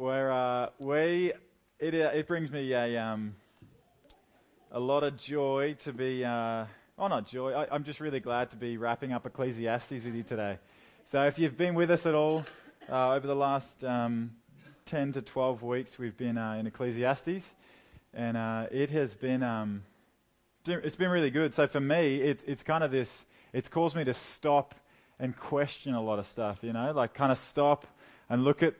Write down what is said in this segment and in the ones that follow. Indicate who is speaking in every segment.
Speaker 1: where uh, we it uh, it brings me a um, a lot of joy to be uh, oh not joy I, I'm just really glad to be wrapping up Ecclesiastes with you today. So if you've been with us at all uh, over the last um, ten to twelve weeks, we've been uh, in Ecclesiastes, and it has been um, it's been really good. So for me, it's it's kind of this. It's caused me to stop and question a lot of stuff. You know, like kind of stop and look at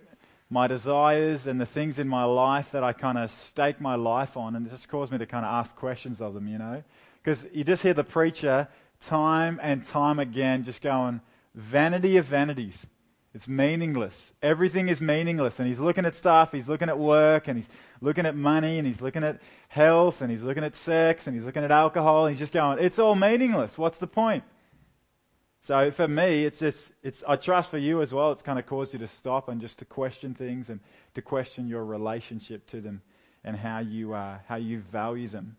Speaker 1: my desires and the things in my life that I kind of stake my life on, and it just caused me to kind of ask questions of them, you know? Because you just hear the preacher time and time again just going, vanity of vanities. It's meaningless. Everything is meaningless. And he's looking at stuff, he's looking at work, and he's looking at money, and he's looking at health, and he's looking at sex, and he's looking at alcohol, and he's just going, it's all meaningless. What's the point? So for me, it's just, it's, I trust for you as well, it's kind of caused you to stop and just to question things and to question your relationship to them and how you, uh, how you value them.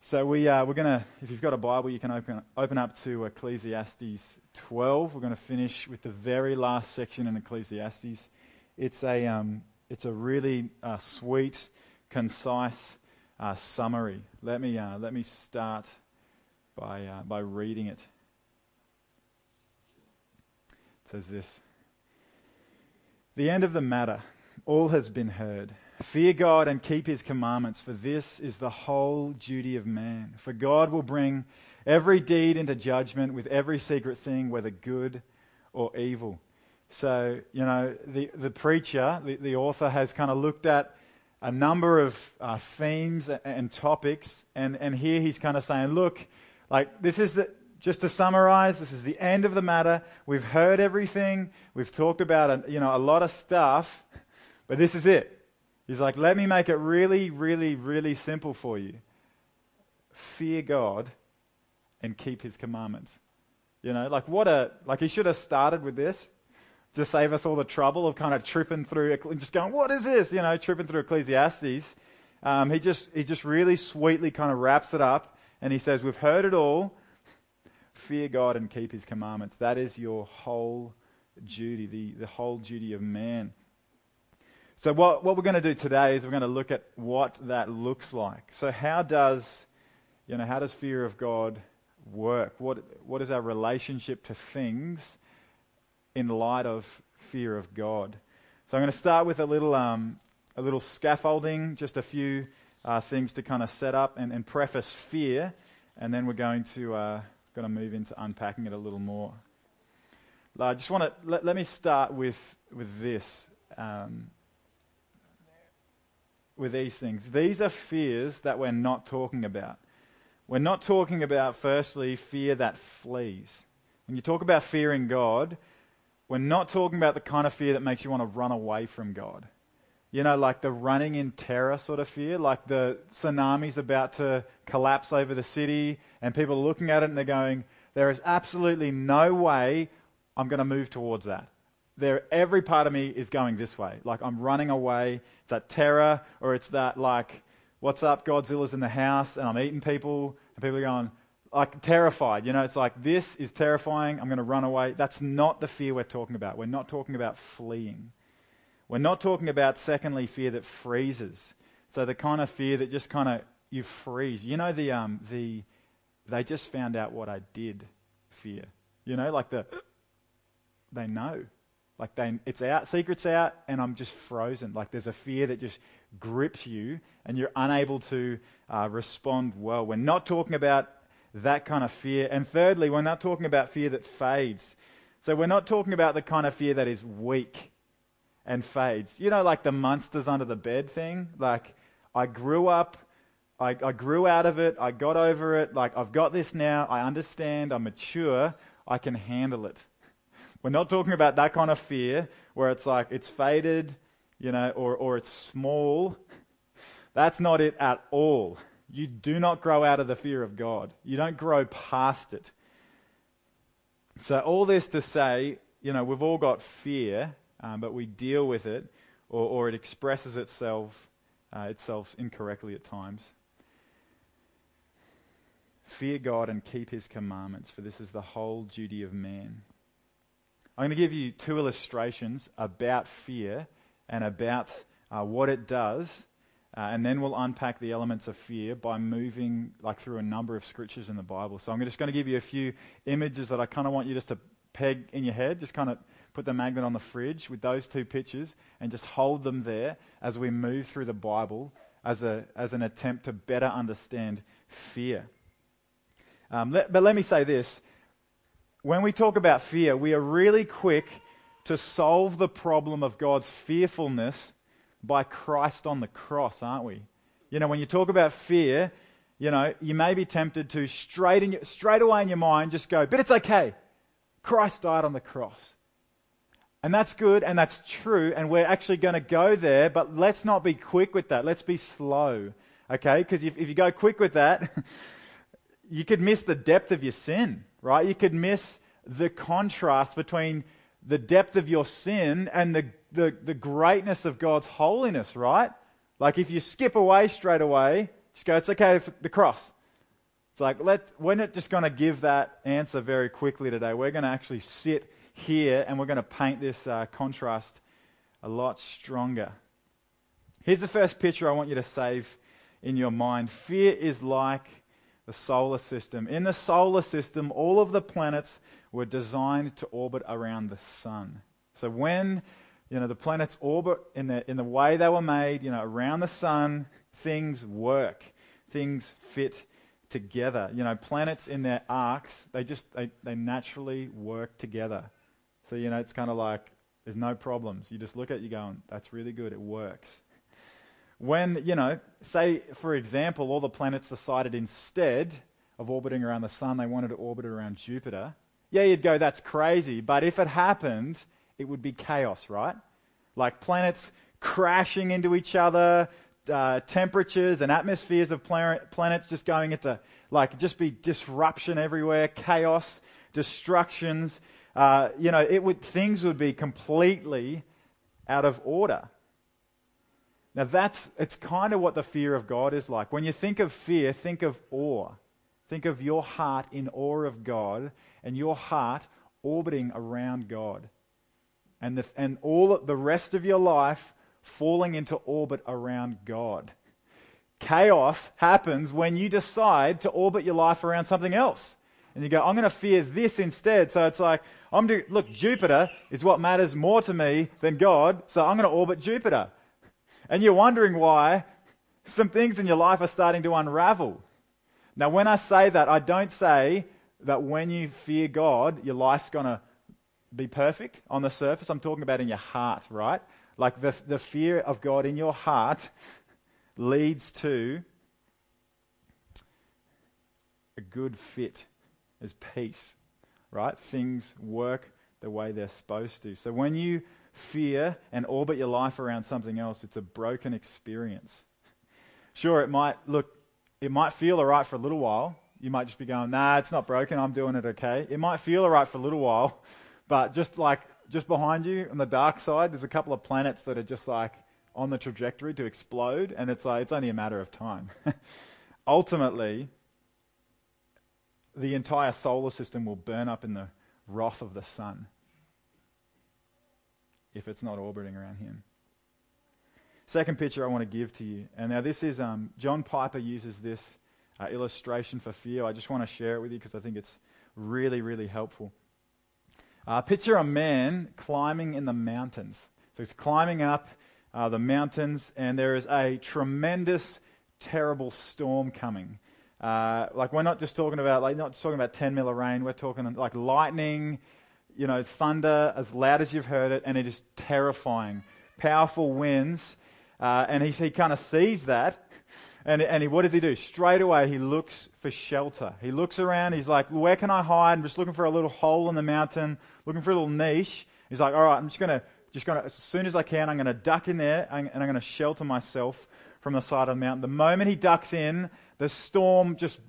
Speaker 1: So we, uh, we're going to, if you've got a Bible, you can open, open up to Ecclesiastes 12. We're going to finish with the very last section in Ecclesiastes. It's a, um, it's a really uh, sweet, concise uh, summary. Let me, uh, let me start by, uh, by reading it. It says this The end of the matter, all has been heard. Fear God and keep his commandments, for this is the whole duty of man. For God will bring every deed into judgment with every secret thing, whether good or evil. So, you know, the, the preacher, the, the author, has kind of looked at a number of uh, themes and, and topics, and, and here he's kind of saying, look, like, this is the, just to summarize, this is the end of the matter. We've heard everything. We've talked about, a, you know, a lot of stuff, but this is it. He's like, let me make it really, really, really simple for you. Fear God and keep his commandments. You know, like what a, like he should have started with this to save us all the trouble of kind of tripping through, just going, what is this? You know, tripping through Ecclesiastes. Um, he just, he just really sweetly kind of wraps it up and he says, We've heard it all. Fear God and keep his commandments. That is your whole duty, the, the whole duty of man. So, what, what we're going to do today is we're going to look at what that looks like. So, how does, you know, how does fear of God work? What, what is our relationship to things in light of fear of God? So, I'm going to start with a little, um, a little scaffolding, just a few uh, things to kind of set up and, and, preface fear, and then we're going to uh, going to move into unpacking it a little more. I just want to let, let me start with with this. Um, with these things. These are fears that we're not talking about. We're not talking about, firstly, fear that flees. When you talk about fearing God, we're not talking about the kind of fear that makes you want to run away from God. You know, like the running in terror sort of fear, like the tsunami's about to collapse over the city, and people are looking at it and they're going, There is absolutely no way I'm going to move towards that. There, every part of me is going this way. Like I'm running away. It's that terror, or it's that, like, what's up, Godzilla's in the house, and I'm eating people, and people are going, like, terrified. You know, it's like, this is terrifying. I'm going to run away. That's not the fear we're talking about. We're not talking about fleeing. We're not talking about, secondly, fear that freezes. So the kind of fear that just kind of you freeze. You know the um the they just found out what I did fear. You know, like the they know. Like they it's out, secret's out, and I'm just frozen. Like there's a fear that just grips you and you're unable to uh, respond well. We're not talking about that kind of fear. And thirdly, we're not talking about fear that fades. So we're not talking about the kind of fear that is weak and fades. You know, like the monsters under the bed thing? Like, I grew up, I, I grew out of it, I got over it, like, I've got this now, I understand, I'm mature, I can handle it. We're not talking about that kind of fear where it's like it's faded, you know, or, or it's small. That's not it at all. You do not grow out of the fear of God. You don't grow past it. So, all this to say, you know, we've all got fear, um, but we deal with it or, or it expresses itself, uh, itself incorrectly at times. Fear God and keep his commandments, for this is the whole duty of man. I'm going to give you two illustrations about fear and about uh, what it does, uh, and then we'll unpack the elements of fear by moving like through a number of scriptures in the Bible. So I'm just going to give you a few images that I kind of want you just to peg in your head, just kind of put the magnet on the fridge with those two pictures, and just hold them there as we move through the Bible as, a, as an attempt to better understand fear. Um, let, but let me say this when we talk about fear, we are really quick to solve the problem of God's fearfulness by Christ on the cross, aren't we? You know, when you talk about fear, you know, you may be tempted to straight, in your, straight away in your mind just go, but it's okay. Christ died on the cross. And that's good and that's true, and we're actually going to go there, but let's not be quick with that. Let's be slow, okay? Because if, if you go quick with that, you could miss the depth of your sin, right? You could miss the contrast between the depth of your sin and the, the, the greatness of God's holiness, right? Like if you skip away straight away, just go, it's okay, the cross. It's like, let's, we're not just going to give that answer very quickly today. We're going to actually sit here and we're going to paint this uh, contrast a lot stronger. Here's the first picture I want you to save in your mind. Fear is like the solar system. In the solar system, all of the planets were designed to orbit around the sun. So when you know the planets orbit in the in the way they were made, you know, around the sun, things work. Things fit together. You know, planets in their arcs, they just they, they naturally work together. So, you know, it's kind of like there's no problems. You just look at it, you're going, that's really good, it works when, you know, say, for example, all the planets decided instead of orbiting around the sun, they wanted to orbit around Jupiter, yeah, you'd go, that's crazy. But if it happened, it would be chaos, right? Like planets crashing into each other, uh, temperatures and atmospheres of planets just going into, like, just be disruption everywhere, chaos, destructions. Uh, you know, it would, things would be completely out of order. Now, that's it's kind of what the fear of God is like. When you think of fear, think of awe. Think of your heart in awe of God and your heart orbiting around God. And, the, and all the rest of your life falling into orbit around God. Chaos happens when you decide to orbit your life around something else. And you go, I'm going to fear this instead. So it's like, I'm do, look, Jupiter is what matters more to me than God, so I'm going to orbit Jupiter and you're wondering why some things in your life are starting to unravel. Now, when I say that, I don't say that when you fear God, your life's going to be perfect on the surface. I'm talking about in your heart, right? Like the, the fear of God in your heart leads to a good fit as peace, right? Things work the way they're supposed to. So when you fear and orbit your life around something else, it's a broken experience. Sure, it might look, it might feel all right for a little while. You might just be going, nah, it's not broken, I'm doing it okay. It might feel all right for a little while, but just like, just behind you on the dark side, there's a couple of planets that are just like on the trajectory to explode, and it's like, it's only a matter of time. Ultimately, the entire solar system will burn up in the wrath of the sun if it's not orbiting around him. Second picture I want to give to you, and now this is um, John Piper uses this uh, illustration for fear. I just want to share it with you because I think it's really, really helpful. Uh, picture a man climbing in the mountains. So he's climbing up uh, the mountains, and there is a tremendous, terrible storm coming. Uh, like we're not just talking about like not just talking about 10 mil of rain. We're talking like lightning you know, thunder as loud as you've heard it, and it is terrifying. Powerful winds. Uh, and he, he kind of sees that. And, and he, what does he do? Straight away, he looks for shelter. He looks around. He's like, where can I hide? I'm just looking for a little hole in the mountain, looking for a little niche. He's like, all right, I'm just to, just to, as soon as I can, I'm to duck in there and I'm going to shelter myself from the side of the mountain. The moment he ducks in, the storm just,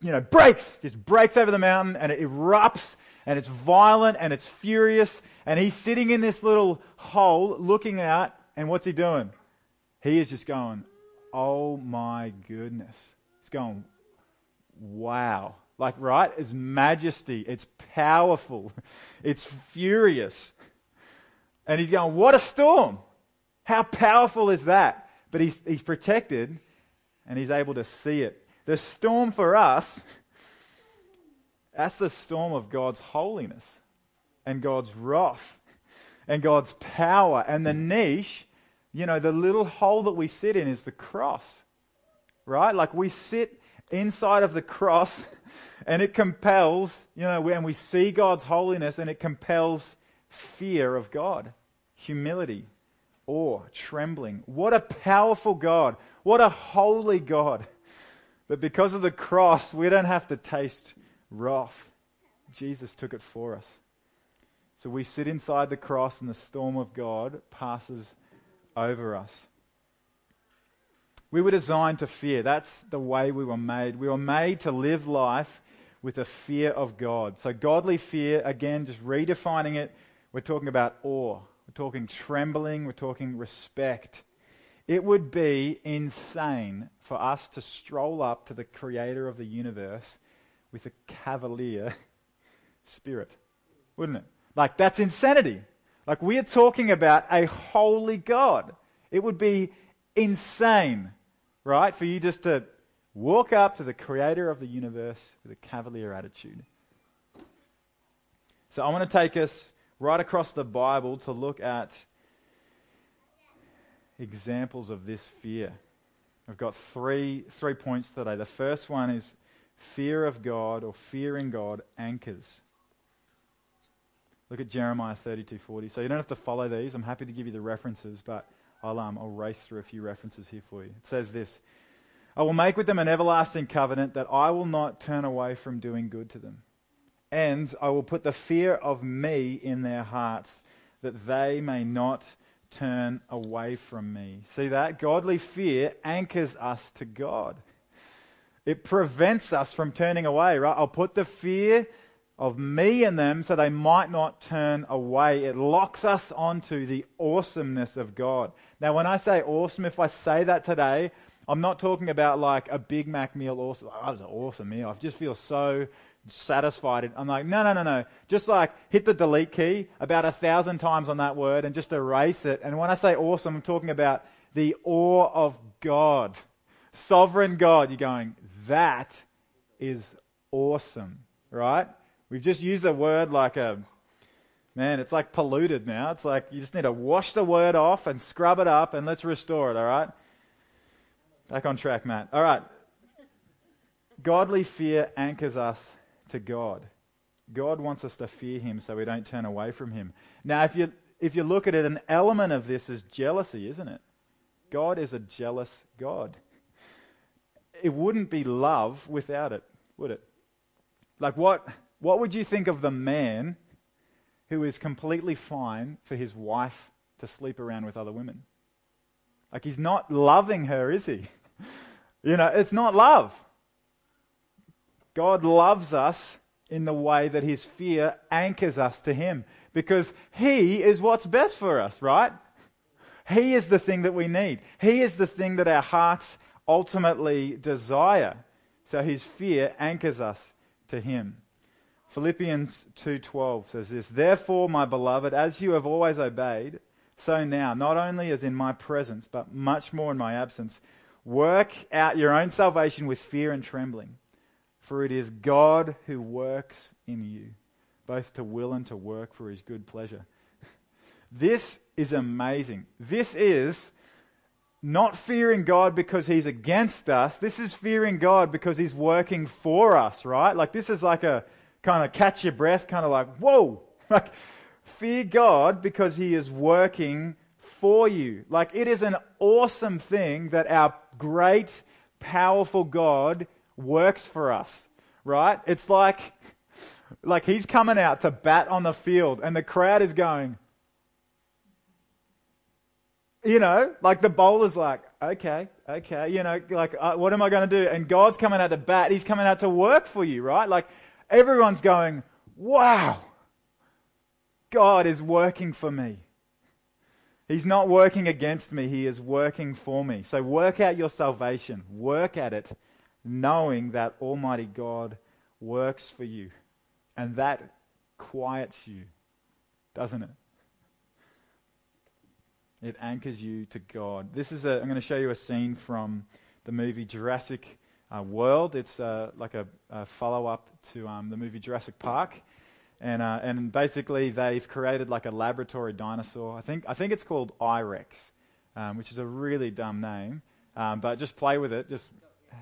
Speaker 1: you know, breaks, just breaks over the mountain and it erupts and it's violent and it's furious. And he's sitting in this little hole looking out, and what's he doing? He is just going, Oh my goodness. He's going, Wow, Like, right? It's majesty. It's powerful. It's furious. And he's going, What a storm! How powerful is that? But he's, he's protected and he's able to see it. The storm for us, that's the storm of God's holiness and God's wrath and God's power. And the niche, you know, the little hole that we sit in is the cross, right? Like we sit inside of the cross and it compels, you know, when we see God's holiness and it compels fear of God, humility, awe, trembling. What a powerful God. What a holy God. But because of the cross, we don't have to taste wrath. Jesus took it for us. So we sit inside the cross and the storm of God passes over us. We were designed to fear. That's the way we were made. We were made to live life with a fear of God. So, godly fear, again, just redefining it, we're talking about awe, we're talking trembling, we're talking respect. It would be insane for us to stroll up to the creator of the universe with a cavalier spirit, wouldn't it? Like, that's insanity. Like, we are talking about a holy God. It would be insane, right, for you just to walk up to the creator of the universe with a cavalier attitude. So, I want to take us right across the Bible to look at examples of this fear. I've got three, three points today. The first one is fear of God or fearing God anchors. Look at Jeremiah 32:40. So you don't have to follow these. I'm happy to give you the references, but I'll, um, I'll race through a few references here for you. It says this I will make with them an everlasting covenant that I will not turn away from doing good to them. And I will put the fear of me in their hearts, that they may not turn away from me. See that? Godly fear anchors us to God. It prevents us from turning away, right? I'll put the fear of me in them so they might not turn away. It locks us onto the awesomeness of God. Now, when I say awesome, if I say that today, I'm not talking about like a Big Mac meal awesome. Oh, that was an awesome meal. I just feel so satisfied. It I'm like, no, no, no, no. Just like hit the delete key about a thousand times on that word and just erase it. And when I say awesome, I'm talking about the awe of God. Sovereign God. You're going, that is awesome, right? We've just used a word like a, man, it's like polluted now. It's like you just need to wash the word off and scrub it up and let's restore it, all right? Back on track, Matt. All right. Godly fear anchors us to God. God wants us to fear Him so we don't turn away from Him. Now, if you, if you look at it, an element of this is jealousy, isn't it? God is a jealous God. It wouldn't be love without it, would it? Like, what, what would you think of the man who is completely fine for his wife to sleep around with other women? Like, he's not loving her, is he? you know, it's not love. God loves us in the way that his fear anchors us to him because he is what's best for us, right? He is the thing that we need. He is the thing that our hearts ultimately desire. So his fear anchors us to him. Philippians 2:12 says this, "Therefore, my beloved, as you have always obeyed, so now, not only as in my presence, but much more in my absence, work out your own salvation with fear and trembling." For it is God who works in you, both to will and to work for his good pleasure. This is amazing. This is not fearing God because he's against us. This is fearing God because he's working for us, right? Like, this is like a kind of catch your breath, kind of like, whoa! Like, fear God because he is working for you. Like, it is an awesome thing that our great, powerful God works for us, right? It's like, like he's coming out to bat on the field and the crowd is going, you know, like the bowler's like, okay, okay, you know, like, uh, what am I going to do? And God's coming out to bat. He's coming out to work for you, right? Like everyone's going, wow, God is working for me. He's not working against me, He is working for me. So work out your salvation, work at it knowing that Almighty God works for you. And that quiets you, doesn't it? It anchors you to God. This is a, I'm going to show you a scene from the movie Jurassic uh, World. It's uh, like a, a follow up to um, the movie Jurassic Park. And, uh, and basically, they've created like a laboratory dinosaur. I think, I think it's called I-Rex, um, which is a really dumb name. Um, but just play with it. Just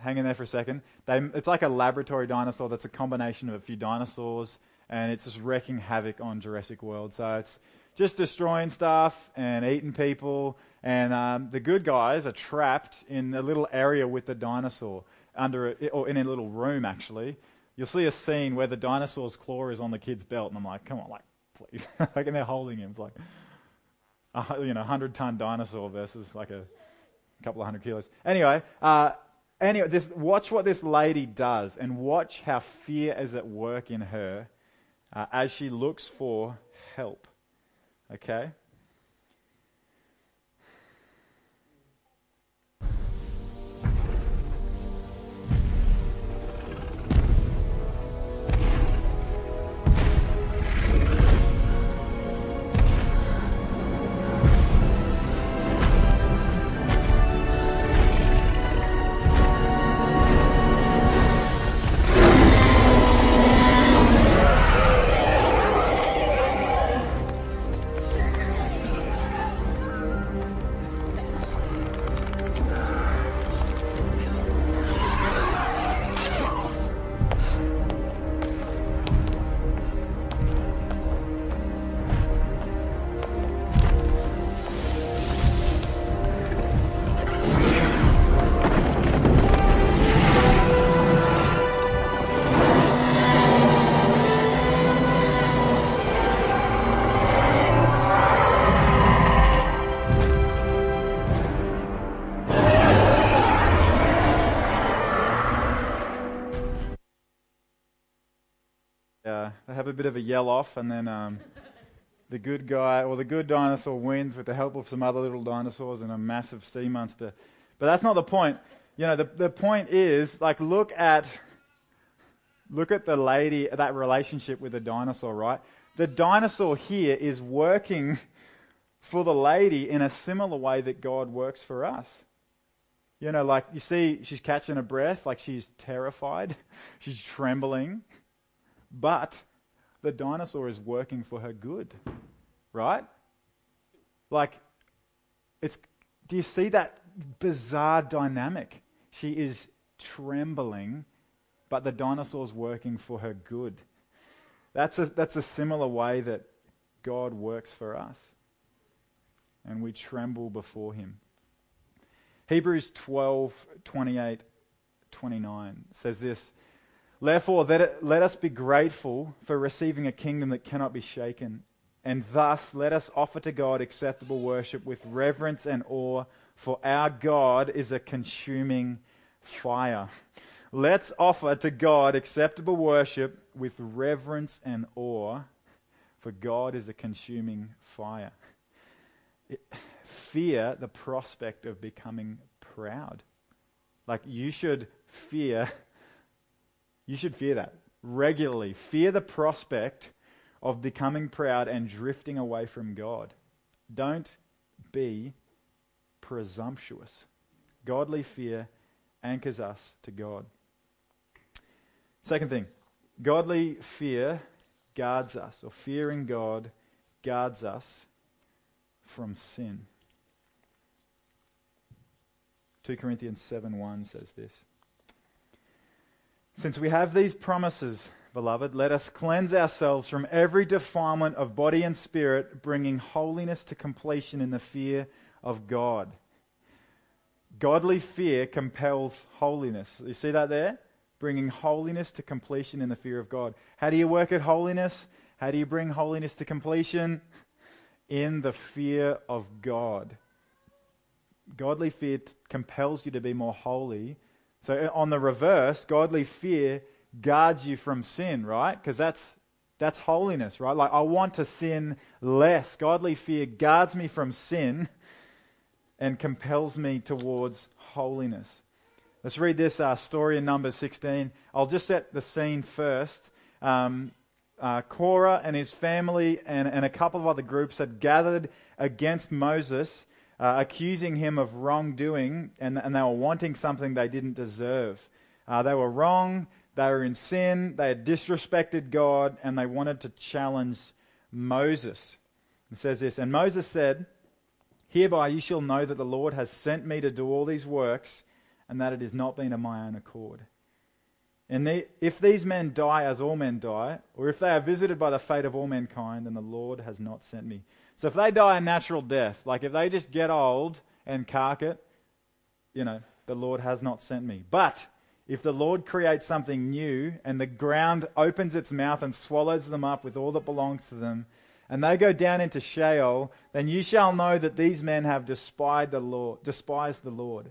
Speaker 1: hang in there for a second. They, it's like a laboratory dinosaur that's a combination of a few dinosaurs, and it's just wreaking havoc on Jurassic World. So it's just destroying stuff and eating people. And um, the good guys are trapped in a little area with the dinosaur under a, or in a little room actually. You'll see a scene where the dinosaur's claw is on the kid's belt, and I'm like, come on, like, please, like, and they're holding him, like, a, you know, hundred ton dinosaur versus like a couple of hundred kilos. Anyway, uh, anyway, this, watch what this lady does, and watch how fear is at work in her uh, as she looks for help. Okay? Bit of a yell off, and then um, the good guy or the good dinosaur wins with the help of some other little dinosaurs and a massive sea monster. But that's not the point. You know, the, the point is like look at look at the lady that relationship with the dinosaur, right? The dinosaur here is working for the lady in a similar way that God works for us. You know, like you see, she's catching her breath, like she's terrified, she's trembling, but the dinosaur is working for her good, right? Like, it's, do you see that bizarre dynamic? She is trembling, but the dinosaur's working for her good. That's a, that's a similar way that God works for us. And we tremble before him. Hebrews 12, 28, 29 says this Therefore, let, it, let us be grateful for receiving a kingdom that cannot be shaken. And thus, let us offer to God acceptable worship with reverence and awe, for our God is a consuming fire. Let's offer to God acceptable worship with reverence and awe, for God is a consuming fire. Fear the prospect of becoming proud. Like you should fear you should fear that regularly. Fear the prospect of becoming proud and drifting away from God. Don't be presumptuous. Godly fear anchors us to God. Second thing, godly fear guards us, or fearing God guards us from sin. 2 Corinthians 7 1 says this. Since we have these promises, beloved, let us cleanse ourselves from every defilement of body and spirit, bringing holiness to completion in the fear of God. Godly fear compels holiness. You see that there? Bringing holiness to completion in the fear of God. How do you work at holiness? How do you bring holiness to completion? In the fear of God. Godly fear compels you to be more holy so, uh, on the reverse, godly fear guards you from sin, right? Because that's, that's holiness, right? Like, I want to sin less. Godly fear guards me from sin and compels me towards holiness. Let's read this uh, story in Numbers 16. I'll just set the scene first. Um, uh, Korah and his family and, and a couple of other groups had gathered against Moses, uh, accusing him of wrongdoing, and, and they were wanting something they didn't deserve. Uh, they were wrong, they were in sin, they had disrespected God, and they wanted to challenge Moses. It says this And Moses said, Hereby you shall know that the Lord has sent me to do all these works, and that it has not been of my own accord. And if these men die as all men die, or if they are visited by the fate of all mankind, then the Lord has not sent me. So if they die a natural death, like if they just get old and cark it, you know, the Lord has not sent me. But if the Lord creates something new and the ground opens its mouth and swallows them up with all that belongs to them, and they go down into Sheol, then you shall know that these men have despised the Lord, despised the Lord.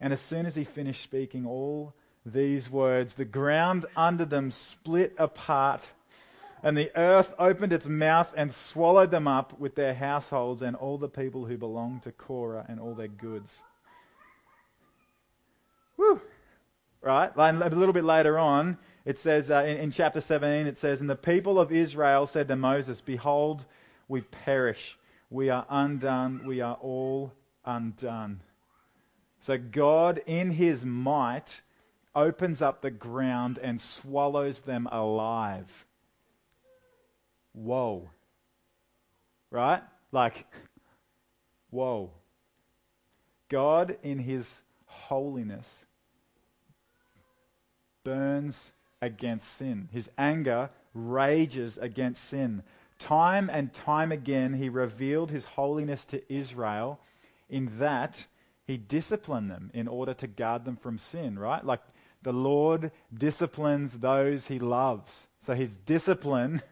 Speaker 1: And as soon as he finished speaking all these words, the ground under them split apart, and the earth opened its mouth and swallowed them up with their households and all the people who belonged to Korah and all their goods. Woo! Right? A little bit later on, it says uh, in, in chapter 17, it says, And the people of Israel said to Moses, Behold, we perish. We are undone. We are all undone. So God, in his might, opens up the ground and swallows them alive. Whoa. Right? Like, whoa. God, in his holiness, burns against sin. His anger rages against sin. Time and time again, he revealed his holiness to Israel in that he disciplined them in order to guard them from sin, right? Like the Lord disciplines those he loves. So his discipline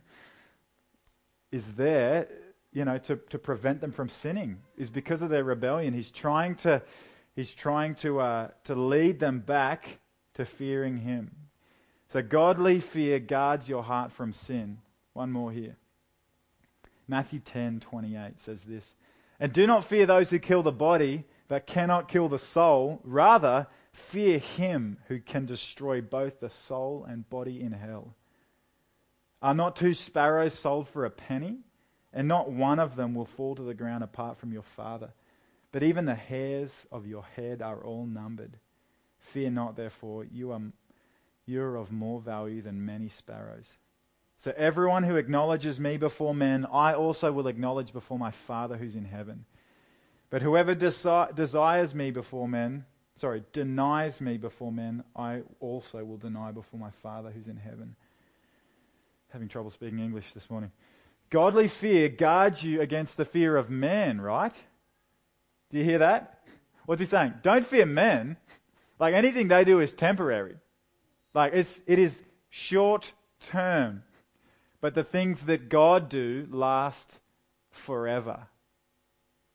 Speaker 1: is there, you know, to, to prevent them from sinning, is because of their rebellion. He's trying to, he's trying to, uh, to lead them back to fearing him. So godly fear guards your heart from sin. One more here. Matthew 10 28 says this. And do not fear those who kill the body, but cannot kill the soul. Rather, Fear him who can destroy both the soul and body in hell. Are not two sparrows sold for a penny? And not one of them will fall to the ground apart from your Father. But even the hairs of your head are all numbered. Fear not, therefore, you are, you are of more value than many sparrows. So everyone who acknowledges me before men, I also will acknowledge before my Father who's in heaven. But whoever desi- desires me before men, sorry, denies me before men, I also will deny before my Father who's in heaven. Having trouble speaking English this morning. Godly fear guards you against the fear of man, right? Do you hear that? What's he saying? Don't fear men. Like anything they do is temporary. Like it's, it is short term. But the things that God do last forever,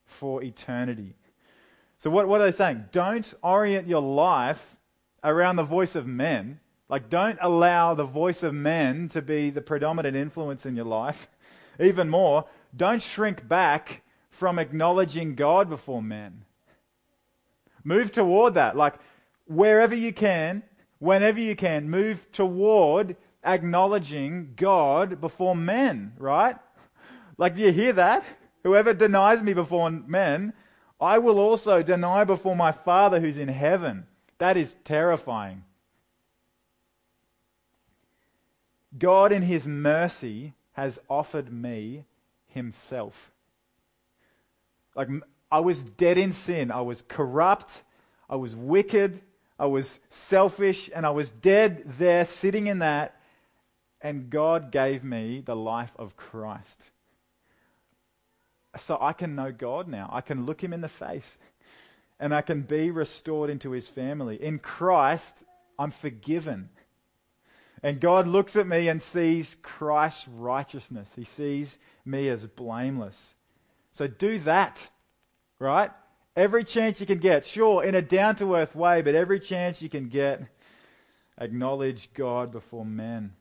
Speaker 1: for eternity. So, what, what are they saying? Don't orient your life around the voice of men. Like, don't allow the voice of men to be the predominant influence in your life. Even more, don't shrink back from acknowledging God before men. Move toward that. Like, wherever you can, whenever you can, move toward acknowledging God before men, right? Like, do you hear that? Whoever denies me before men, I will also deny before my Father who's in heaven. That is terrifying. God, in His mercy, has offered me Himself. Like, I was dead in sin. I was corrupt. I was wicked. I was selfish. And I was dead there, sitting in that. And God gave me the life of Christ so I can know God now. I can look him in the face and I can be restored into his family. In Christ, I'm forgiven. And God looks at me and sees Christ's righteousness. He sees me as blameless. So do that, right? Every chance you can get. Sure, in a down to earth way, but every chance you can get, acknowledge God before men.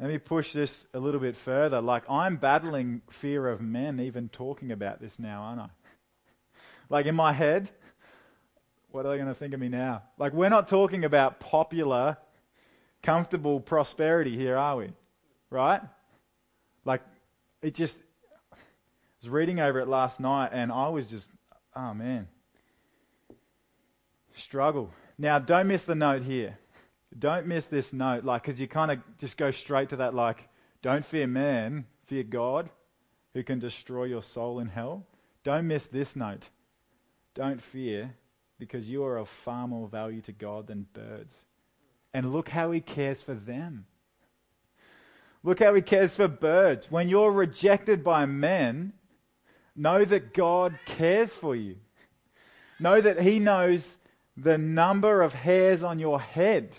Speaker 1: Let me push this a little bit further. Like, I'm battling fear of men even talking about this now, aren't I? like, in my head, what are they going to think of me now? Like, we're not talking about popular, comfortable prosperity here, are we? Right? Like, it just, I was reading over it last night and I was just, oh man, struggle. Now, don't miss the note here. Don't miss this note, like, because you kind of just go straight to that, like, don't fear man, fear God, who can destroy your soul in hell. Don't miss this note. Don't fear, because you are of far more value to God than birds. And look how He cares for them. Look how He cares for birds. When you're rejected by men, know that God cares for you. Know that He knows the number of hairs on your head.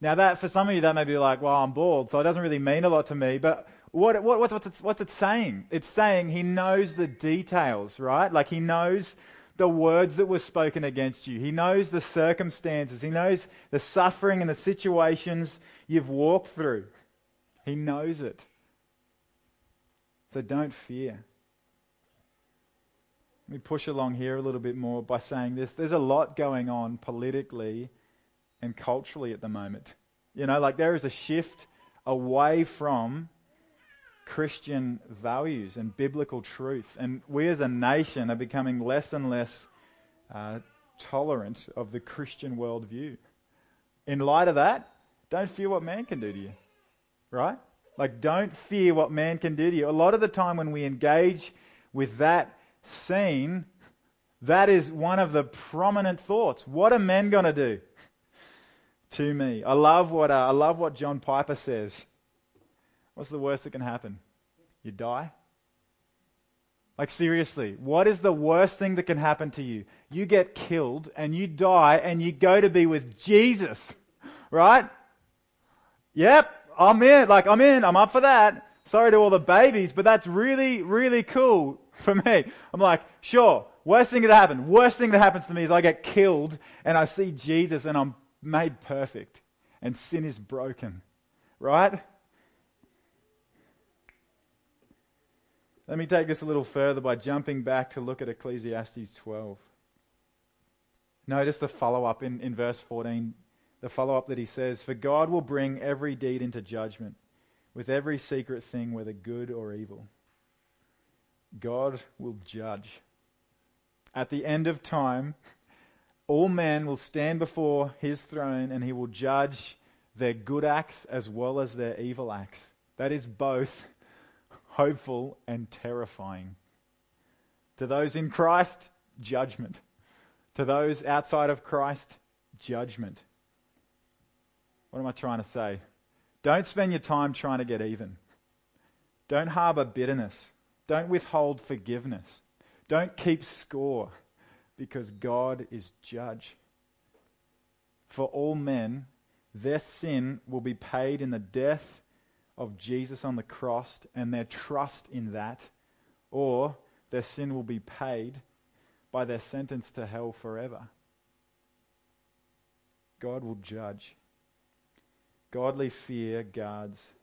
Speaker 1: Now, that for some of you, that may be like, well, I'm bald, so it doesn't really mean a lot to me. But what, what, what's, it, what's it saying? It's saying He knows the details, right? Like He knows the words that were spoken against you. He knows the circumstances. He knows the suffering and the situations you've walked through. He knows it. So don't fear. Let me push along here a little bit more by saying this. There's a lot going on politically and culturally at the moment. You know, like there is a shift away from Christian values and biblical truth. And we as a nation are becoming less and less uh, tolerant of the Christian worldview. In light of that, don't fear what man can do to you. Right? Like, don't fear what man can do to you. A lot of the time when we engage with that scene, that is one of the prominent thoughts. What are men going to do to me? I love what, uh, I love what John Piper says. What's the worst that can happen? You die? Like, seriously, what is the worst thing that can happen to you? You get killed and you die and you go to be with Jesus, right? Yep, I'm in. Like, I'm in. I'm up for that. Sorry to all the babies, but that's really, really cool for me. I'm like, sure, worst thing that happened, Worst thing that happens to me is I get killed and I see Jesus and I'm made perfect and sin is broken, right? Let me take this a little further by jumping back to look at Ecclesiastes 12. Notice the follow up in, in verse 14, the follow up that he says, For God will bring every deed into judgment, with every secret thing, whether good or evil. God will judge. At the end of time, all men will stand before his throne and he will judge their good acts as well as their evil acts. That is both hopeful, and terrifying. To those in Christ, judgment. To those outside of Christ, judgment. What am I trying to say? Don't spend your time trying to get even. Don't harbor bitterness. Don't withhold forgiveness. Don't keep score because God is judge. For all men, their sin will be paid in the death of Jesus on the cross and their trust in that, or their sin will be paid by their sentence to hell forever. God will judge. Godly fear guards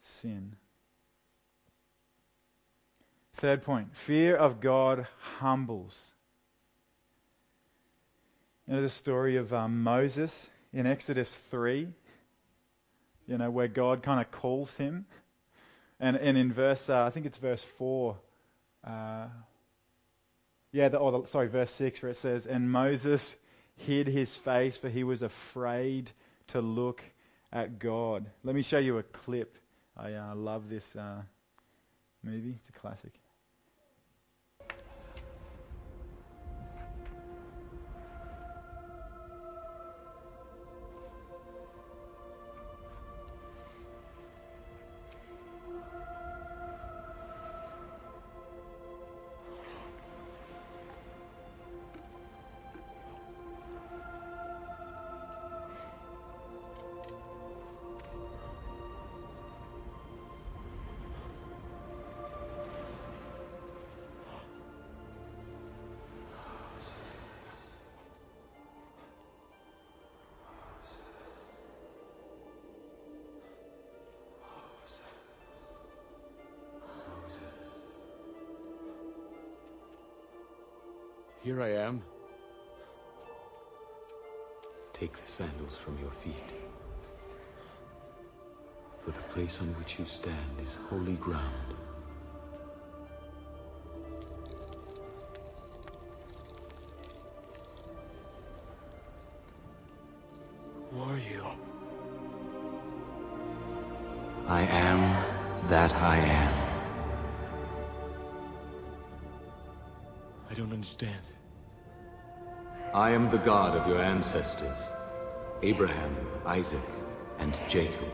Speaker 1: sin. Third point fear of God humbles. You know the story of um, Moses in Exodus 3 you know, where God kind of calls him. And, and in verse, uh, I think it's verse 4, uh, yeah, the, or the, sorry, verse 6, where it says, And Moses hid his face, for he was afraid to look at God. Let me show you a clip. I uh, love this uh, movie, it's a classic.
Speaker 2: Here I am. Take the sandals from your feet. For the place on which you stand is holy ground. I am the God of your ancestors, Abraham, Isaac, and Jacob.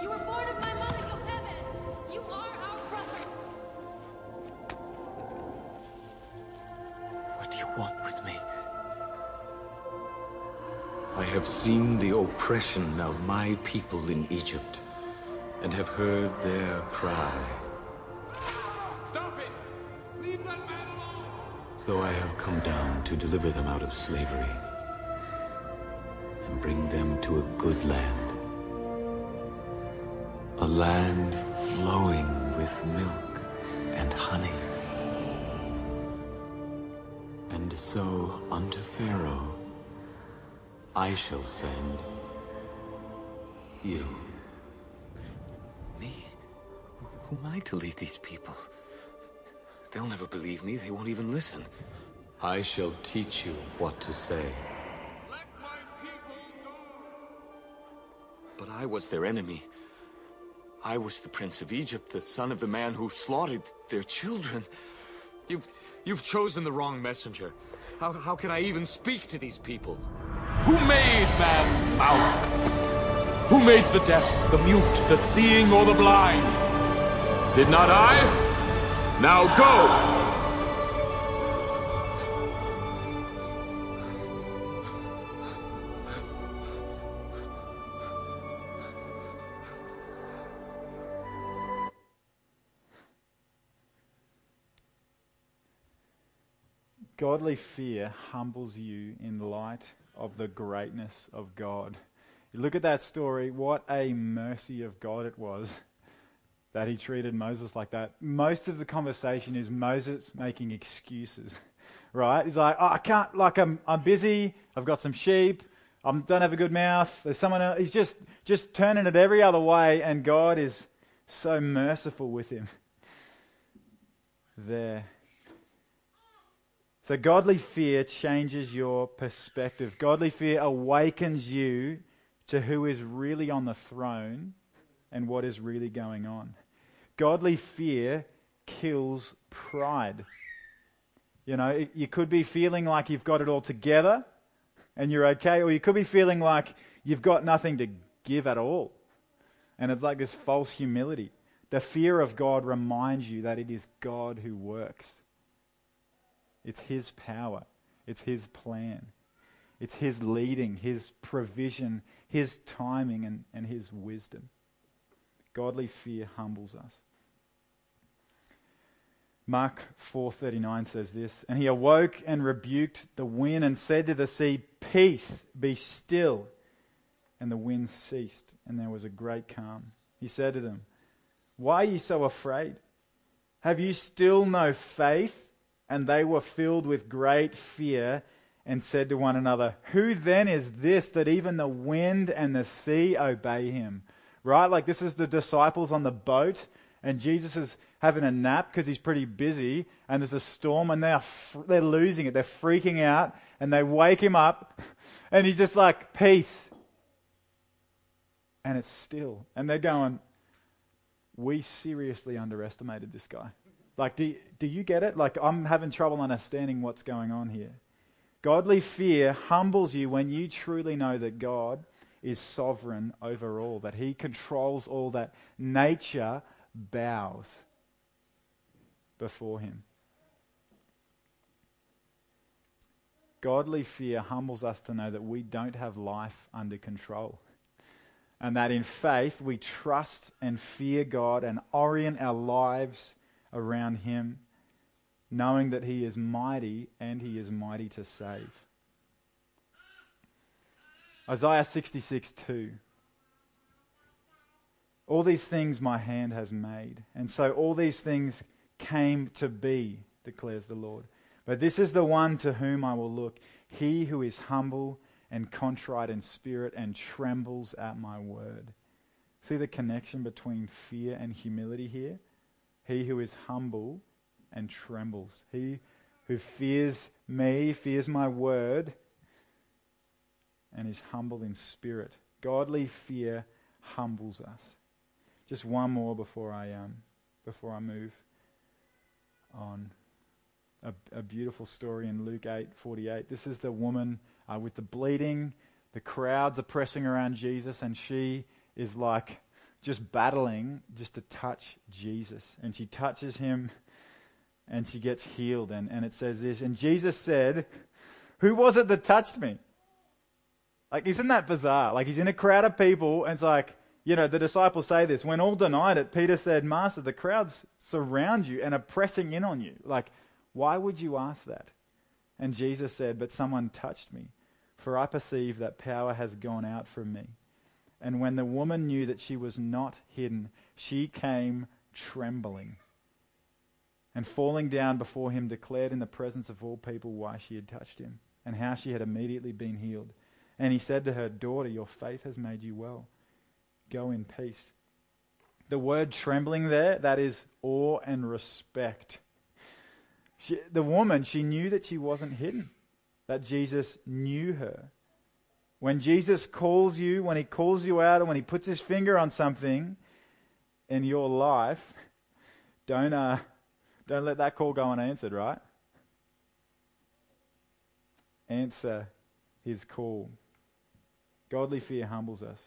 Speaker 3: You were born of my mother, Yocheved. You are our brother.
Speaker 4: What do you want with me?
Speaker 2: I have seen the oppression of my people in Egypt, and have heard their cry. So I have come down to deliver them out of slavery, and bring them to a good land. A land flowing with milk and honey. And so unto Pharaoh I shall send you.
Speaker 4: Me? Who, am I to lead these people? They'll never believe me. They won't even listen.
Speaker 2: I shall teach you what to say.
Speaker 5: Let my people go!
Speaker 4: But I was their enemy. I was the prince of Egypt, the son of the man who slaughtered their children.
Speaker 5: You've... you've chosen the wrong messenger. How, how can I even speak to these people? Who made man's mouth? Who made the deaf, the mute, the seeing, or the blind? Did not I? Now go!
Speaker 1: Godly fear humbles you in light of the greatness of God. Look at that story, what a mercy of God it was that he treated Moses like that. Most of the conversation is Moses making excuses, right? He's like, oh, I can't, like, I'm, I'm busy, I've got some sheep, I don't have a good mouth, there's someone else. He's just, just turning it every other way, and God is so merciful with him. There. So, godly fear changes your perspective. Godly fear awakens you to who is really on the throne and what is really going on. Godly fear kills pride. You know, you could be feeling like you've got it all together and you're okay, or you could be feeling like you've got nothing to give at all. And it's like this false humility. The fear of God reminds you that it is God who works. It's His power, it's His plan, it's His leading, His provision, His timing, and, and His wisdom. Godly fear humbles us. Mark 4:39 says this, and he awoke and rebuked the wind and said to the sea, "Peace, be still." And the wind ceased, and there was a great calm. He said to them, "Why are you so afraid? Have you still no faith?" And they were filled with great fear and said to one another, Who then is this that even the wind and the sea obey him? Right? Like this is the disciples on the boat, and Jesus is having a nap because he's pretty busy, and there's a storm, and they're, they're losing it. They're freaking out, and they wake him up, and he's just like, Peace. And it's still. And they're going, We seriously underestimated this guy. Like, do, do you get it? Like, I'm having trouble understanding what's going on here. Godly fear humbles you when you truly know that God is sovereign over all, that He controls all, that nature bows before Him. Godly fear humbles us to know that we don't have life under control. And that in faith we trust and fear God and orient our lives around him, knowing that he is mighty and he is mighty to save. Isaiah 66 2. All these things my hand has made, and so all these things came to be, declares the Lord. But this is the one to whom I will look, he who is humble and contrite in spirit and trembles at my word. See the connection between fear and humility here? He who is humble and trembles. He who fears me, fears my word, and is humble in spirit. Godly fear humbles us. Just one more before I um, before I move on. A, a beautiful story in Luke eight forty eight. This is the woman uh, with the bleeding. The crowds are pressing around Jesus, and she is like just battling just to touch Jesus. And she touches him and she gets healed. And, and it says this And Jesus said, Who was it that touched me? Like, isn't that bizarre? Like, he's in a crowd of people, and it's like, you know, the disciples say this. When all denied it, Peter said, Master, the crowds surround you and are pressing in on you. Like, why would you ask that? And Jesus said, But someone touched me, for I perceive that power has gone out from me. And when the woman knew that she was not hidden, she came trembling and falling down before him declared in the presence of all people why she had touched him and how she had immediately been healed. And he said to her, Daughter, your faith has made you well. Go in peace. The word trembling there, that is awe and respect. She, the woman, she knew that she wasn't hidden, that Jesus knew her. When Jesus calls you, when he calls you out, and when he puts his finger on something in your life, don't, uh, don't let that call go unanswered, right? Answer his call. Godly fear humbles us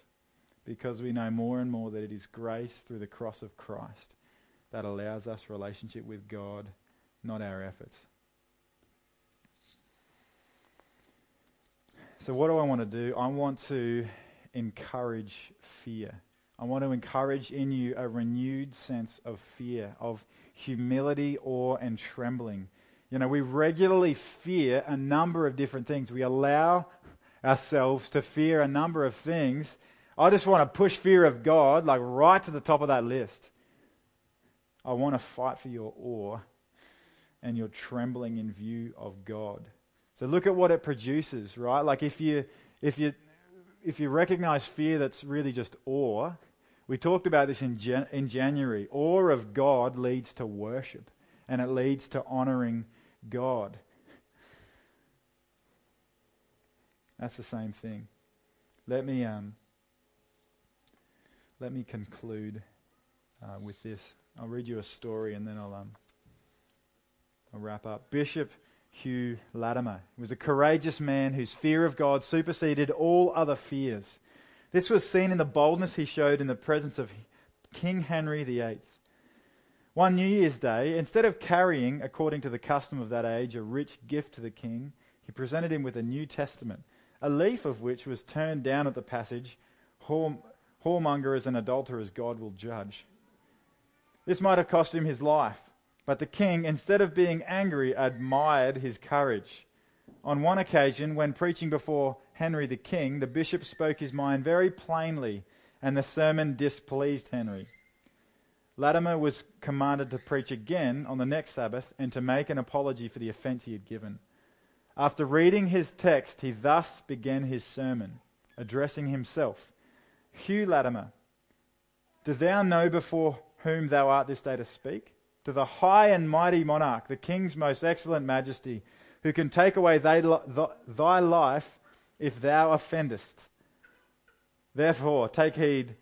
Speaker 1: because we know more and more that it is grace through the cross of Christ that allows us relationship with God, not our efforts. So, what do I want to do? I want to encourage fear. I want to encourage in you a renewed sense of fear, of humility, awe, and trembling. You know, we regularly fear a number of different things. We allow ourselves to fear a number of things. I just want to push fear of God like right to the top of that list. I want to fight for your awe and your trembling in view of God. So look at what it produces, right? Like if you if you if you recognize fear that's really just awe, we talked about this in, in January. Awe of God leads to worship, and it leads to honoring God. That's the same thing. Let me, um, let me conclude uh, with this. I'll read you a story and then I'll, um, I'll wrap up. Bishop Hugh Latimer was a courageous man whose fear of God superseded all other fears. This was seen in the boldness he showed in the presence of King Henry VIII. One New Year's Day, instead of carrying, according to the custom of that age, a rich gift to the king, he presented him with a New Testament, a leaf of which was turned down at the passage, Whoremongers and adulterers God will judge. This might have cost him his life, but the king, instead of being angry, admired his courage. On one occasion, when preaching before Henry the king, the bishop spoke his mind very plainly, and the sermon displeased Henry. Latimer was commanded to preach again on the next Sabbath and to make an apology for the offense he had given. After reading his text, he thus began his sermon, addressing himself Hugh Latimer, do thou know before whom thou art this day to speak? To the high and mighty monarch, the king's most excellent majesty, who can take away thy, life if thou offendest. Therefore, take heed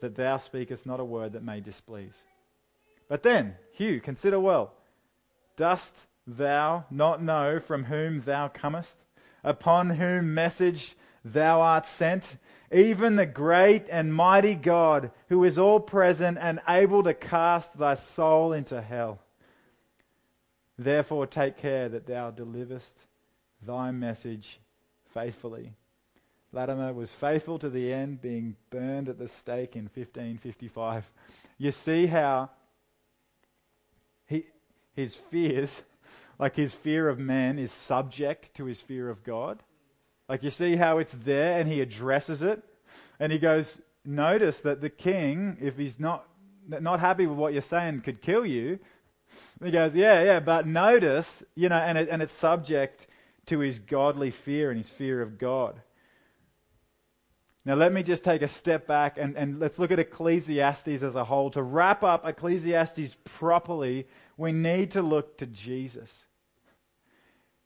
Speaker 1: that thou speakest not a word that may displease. But then, Hugh, consider well. Dost thou not know from whom thou comest, upon whom message thou art sent? Even the great and mighty God, who is all present and able to cast thy soul into hell. Therefore, take care that thou deliverest thy message faithfully. Latimer was faithful to the end, being burned at the stake in 1555. You see how he, his fears, like his fear of man, is subject to his fear of God. Like you see how it's there and he addresses it. And he goes, Notice that the king, if he's not, not happy with what you're saying, could kill you. he goes, Yeah, yeah, but notice, you know, and, it, and it's subject to his godly fear and his fear of God. Now, let me just take a step back and, and let's look at Ecclesiastes as a whole. To wrap up Ecclesiastes properly, we need to look to Jesus.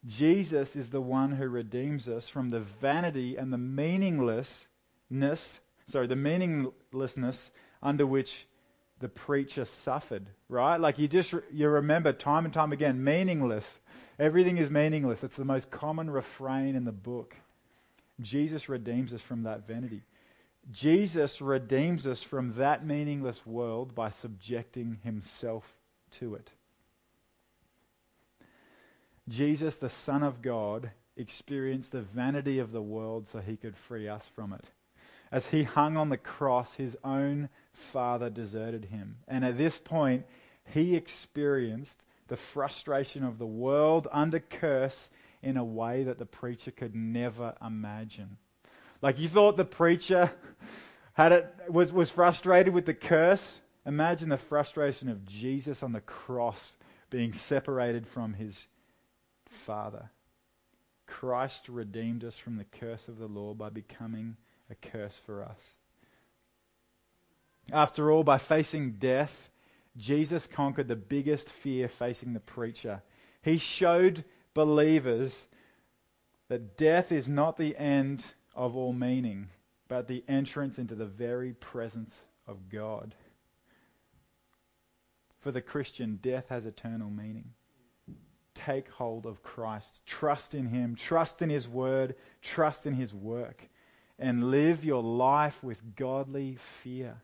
Speaker 1: Jesus is the one who redeems us from the vanity and the meaninglessness, sorry, the meaninglessness under which the preacher suffered, right? Like you just you remember time and time again, meaningless. Everything is meaningless. It's the most common refrain in the book. Jesus redeems us from that vanity. Jesus redeems us from that meaningless world by subjecting himself to it. Jesus, the Son of God, experienced the vanity of the world so he could free us from it. As he hung on the cross, his own Father deserted him. And at this point, he experienced the frustration of the world under curse in a way that the preacher could never imagine. Like you thought the preacher had it was, was frustrated with the curse. Imagine the frustration of Jesus on the cross being separated from his Father. Christ redeemed us from the curse of the law by becoming a curse for us. After all, by facing death, Jesus conquered the biggest fear facing the preacher. He showed believers that death is not the end of all meaning, but the entrance into the very presence of God. For the Christian, death has eternal meaning. Take hold of Christ. Trust in Him. Trust in His Word. Trust in His work. And live your life with godly fear,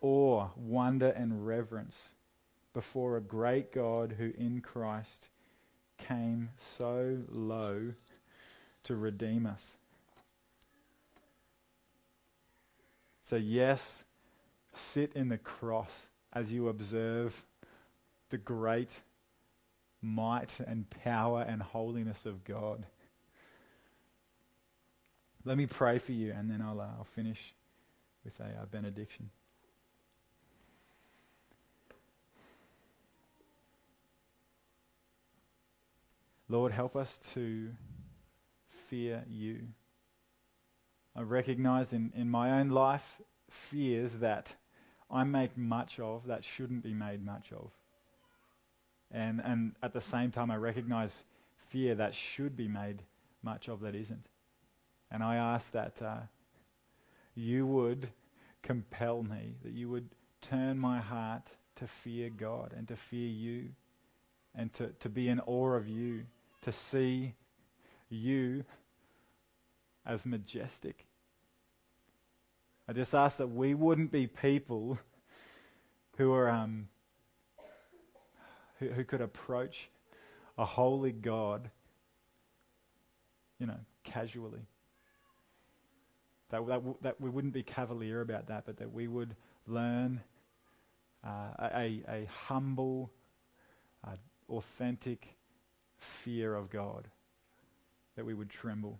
Speaker 1: awe, wonder, and reverence before a great God who in Christ came so low to redeem us. So, yes, sit in the cross as you observe the great might and power and holiness of God. Let me pray for you, and then I'll, uh, I'll finish with a uh, benediction. Lord, help us to fear you. I recognize in, in my own life fears that I make much of that shouldn't be made much of. And, and at the same time, I recognize fear that should be made much of that isn't. And I ask that uh, you would compel me, that you would turn my heart to fear God and to fear you and to, to be in awe of you to see you as majestic. I just ask that we wouldn't be people who are um, who, who could approach a holy God, you know, casually. That, that, that we wouldn't be cavalier about that, but that we would learn uh, a, a humble, uh, authentic fear of God, that we would tremble.